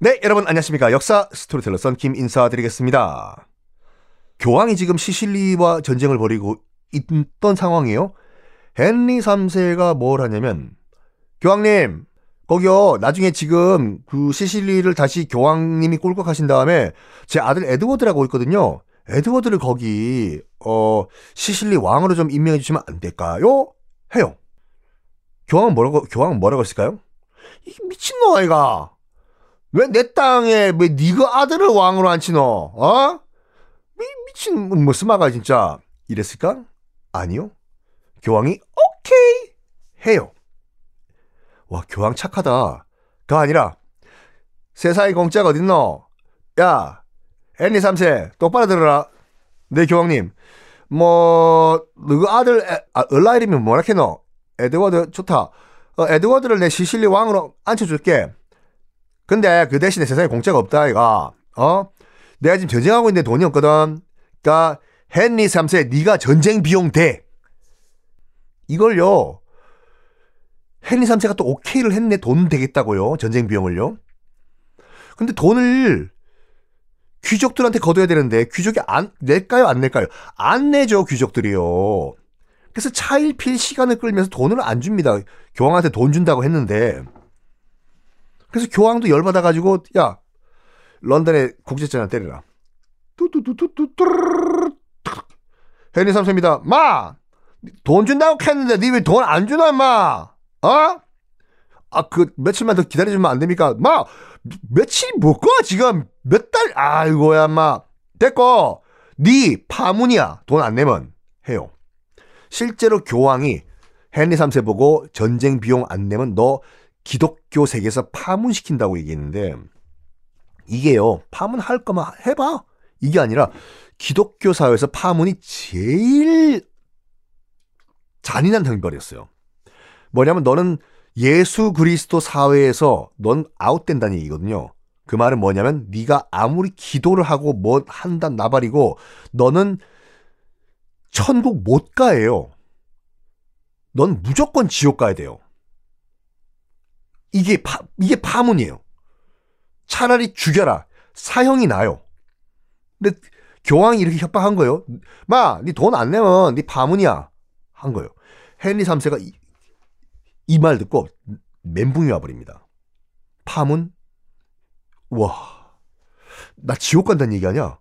네, 여러분 안녕하십니까. 역사 스토리텔러 썬킴 인사드리겠습니다. 교황이 지금 시실리와 전쟁을 벌이고 있던 상황이에요. 헨리 3세가 뭘 하냐면 교황님 거기요 나중에 지금 그 시실리를 다시 교황님이 꿀꺽하신 다음에 제 아들 에드워드라고 있거든요. 에드워드를 거기 어 시실리 왕으로 좀 임명해 주시면 안 될까요? 해요. 교황은 뭐라고 교황은 뭐라고 했을까요? 이 미친놈 아이가 왜 내 땅에 왜 네가 아들을 왕으로 앉히노? 어? 미, 미친 뭐 스마가 진짜 이랬을까? 아니요. 교황이 오케이 해요. 와 교황 착하다. 그 아니라 세상에 공짜가 어딨노? 야 헨리 3세 똑바로 들어라. 네 교황님 뭐 너그 아들 에, 아, 얼라 이름이 뭐라 캐노? 에드워드 좋다. 어, 에드워드를 내 시실리 왕으로 앉혀줄게. 근데 그 대신에 세상에 공짜가 없다 아이가. 어? 내가 지금 전쟁하고 있는데 돈이 없거든. 그러니까 헨리 3세 네가 전쟁 비용 대. 이걸요. 헨리 3세가 또 오케이를 했네. 돈 대겠다고요. 전쟁 비용을요. 근데 돈을 귀족들한테 거둬야 되는데 귀족이 안 낼까요? 안 낼까요? 안 내죠, 귀족들이요. 그래서 차일필 시간을 끌면서 돈을 안 줍니다. 교황한테 돈 준다고 했는데. 그래서 교황도 열받아가지고, 야, 런던에 국제전화 때리라. 헨리 3세입니다. 마! 돈 준다고 했는데 니 왜 돈 안 주나, 마? 어? 아, 그, 며칠만 더 기다려주면 안 됩니까? 마! 며칠 못 가, 지금. 몇 달, 아이고야, 마. 됐고, 니 파문이야. 돈 안 내면. 해요. 실제로 교황이 헨리 3세 보고 전쟁 비용 안 내면 너 기독 교 세계에서 파문시킨다고 얘기했는데, 이게요, 파문할 거면 해봐. 이게 아니라, 기독교 사회에서 파문이 제일 잔인한 형벌이었어요. 뭐냐면 너는 예수 그리스도 사회에서 넌 아웃된다는 얘기거든요. 그 말은 뭐냐면 네가 아무리 기도를 하고 뭐 한단 나발이고 너는 천국 못 가예요. 넌 무조건 지옥 가야 돼요. 이게 파, 이게 파문이에요. 차라리 죽여라. 사형이 나요. 근데 교황이 이렇게 협박한 거예요. 마, 니돈안 내면 니 파문이야. 한 거예요. 헨리 3세가 이, 이말 듣고 멘붕이 와버립니다. 파문? 와, 나 지옥 간다는 얘기 아니야?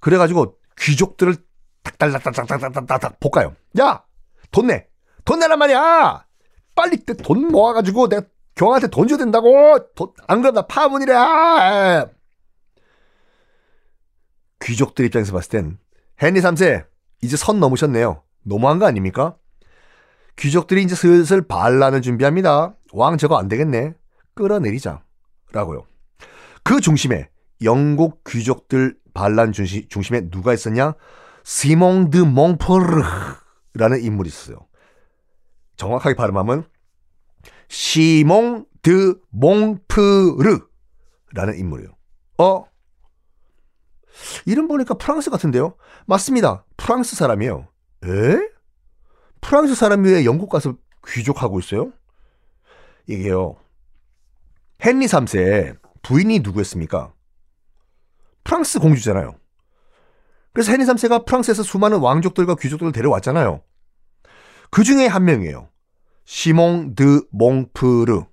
그래가지고 귀족들을 딱딱딱딱딱딱딱딱 볶아요. 야, 돈 내, 돈 내란 말이야. 빨리 돈 모아가지고 내가 경한테 돈 줘야 된다고. 돈, 안 그러면 나 파문이래. 귀족들 입장에서 봤을 땐 헨리 3세 이제 선 넘으셨네요. 너무한 거 아닙니까? 귀족들이 이제 슬슬 반란을 준비합니다. 왕 저거 안 되겠네. 끌어내리자. 라고요. 그 중심에 영국 귀족들 반란 중심에 누가 있었냐? 시몽 드 몽포르라는 인물이 있어요. 정확하게 발음하면 시몽 드 몽프르라는 인물이에요. 어? 이름 보니까 프랑스 같은데요? 맞습니다. 프랑스 사람이에요. 에? 프랑스 사람이 왜 영국 가서 귀족하고 있어요? 이게요. 헨리 3세 부인이 누구였습니까? 프랑스 공주잖아요. 그래서 헨리 3세가 프랑스에서 수많은 왕족들과 귀족들을 데려왔잖아요. 그 중에 한 명이에요. 시몽 드 몽프르.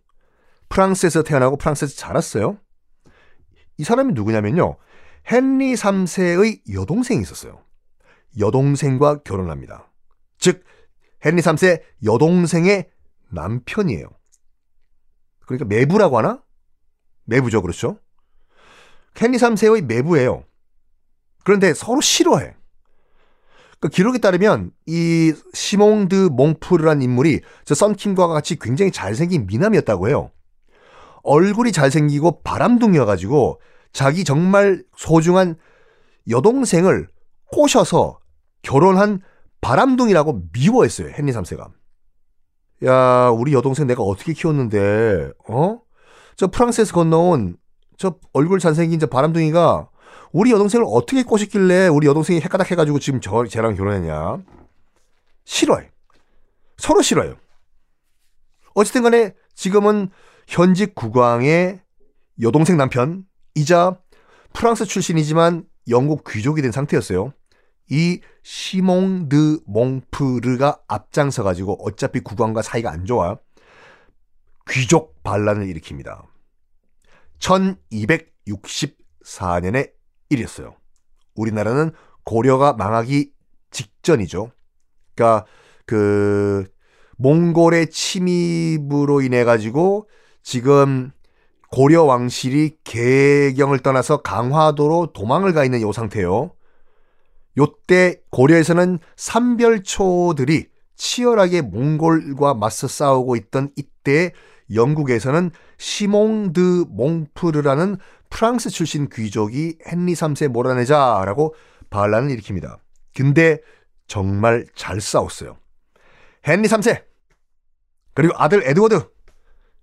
프랑스에서 태어나고 프랑스에서 자랐어요. 이 사람이 누구냐면요. 헨리 3세의 여동생이 있었어요. 여동생과 결혼합니다. 즉 헨리 3세 여동생의 남편이에요. 그러니까 매부라고 하나? 매부죠, 그렇죠? 헨리 3세의 매부예요. 그런데 서로 싫어해. 그 기록에 따르면 이 시몽드 몽프르란 인물이 저 썬킴과 같이 굉장히 잘생긴 미남이었다고 해요. 얼굴이 잘생기고 바람둥이여가지고 자기 정말 소중한 여동생을 꼬셔서 결혼한 바람둥이라고 미워했어요. 헨리 3세가. 야, 우리 여동생 내가 어떻게 키웠는데, 어? 저 프랑스에서 건너온 저 얼굴 잘생긴 저 바람둥이가 우리 여동생을 어떻게 꼬셨길래 우리 여동생이 헷가닥 해가지고 지금 저, 쟤랑 결혼했냐. 싫어요. 서로 싫어요. 어쨌든 간에 지금은 현직 국왕의 여동생 남편이자 프랑스 출신이지만 영국 귀족이 된 상태였어요. 이 시몽 드 몽프르가 앞장서 가지고 어차피 국왕과 사이가 안 좋아 귀족 반란을 일으킵니다. 1264년에 1이었어요. 우리나라는 고려가 망하기 직전이죠. 그러니까 그 몽골의 침입으로 인해 가지고 지금 고려 왕실이 개경을 떠나서 강화도로 도망을 가 있는 요 상태요. 요때 고려에서는 삼별초들이 치열하게 몽골과 맞서 싸우고 있던 이때 영국에서는 시몽드 몽프르라는 프랑스 출신 귀족이 헨리 3세 몰아내자라고 반란을 일으킵니다. 근데 정말 잘 싸웠어요. 헨리 3세 그리고 아들 에드워드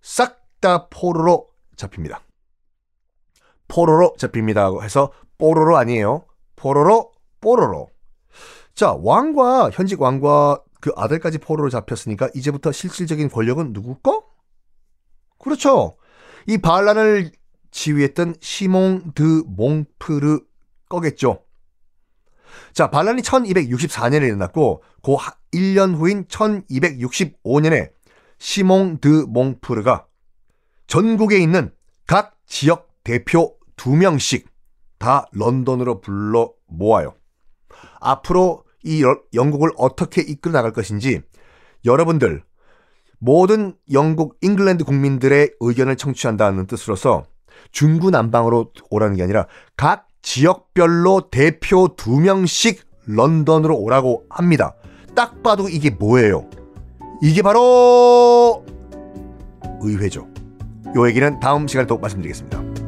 싹 다 포로로 잡힙니다. 포로로 잡힙니다 해서 뽀로로 아니에요. 포로로 뽀로로. 자 왕과 현직 왕과 그 아들까지 포로로 잡혔으니까 이제부터 실질적인 권력은 누구 거? 그렇죠. 이 반란을 지휘했던 시몽 드 몽프르 거겠죠. 자, 반란이 1264년에 일어났고 그 1년 후인 1265년에 시몽 드 몽프르가 전국에 있는 각 지역 대표 2명씩 다 런던으로 불러 모아요. 앞으로 이 영국을 어떻게 이끌어 나갈 것인지 여러분들 모든 영국 잉글랜드 국민들의 의견을 청취한다는 뜻으로서 중구난방으로 오라는 게 아니라 각 지역별로 대표 두 명씩 런던으로 오라고 합니다. 딱 봐도 이게 뭐예요? 이게 바로 의회죠. 요 얘기는 다음 시간에 또 말씀드리겠습니다.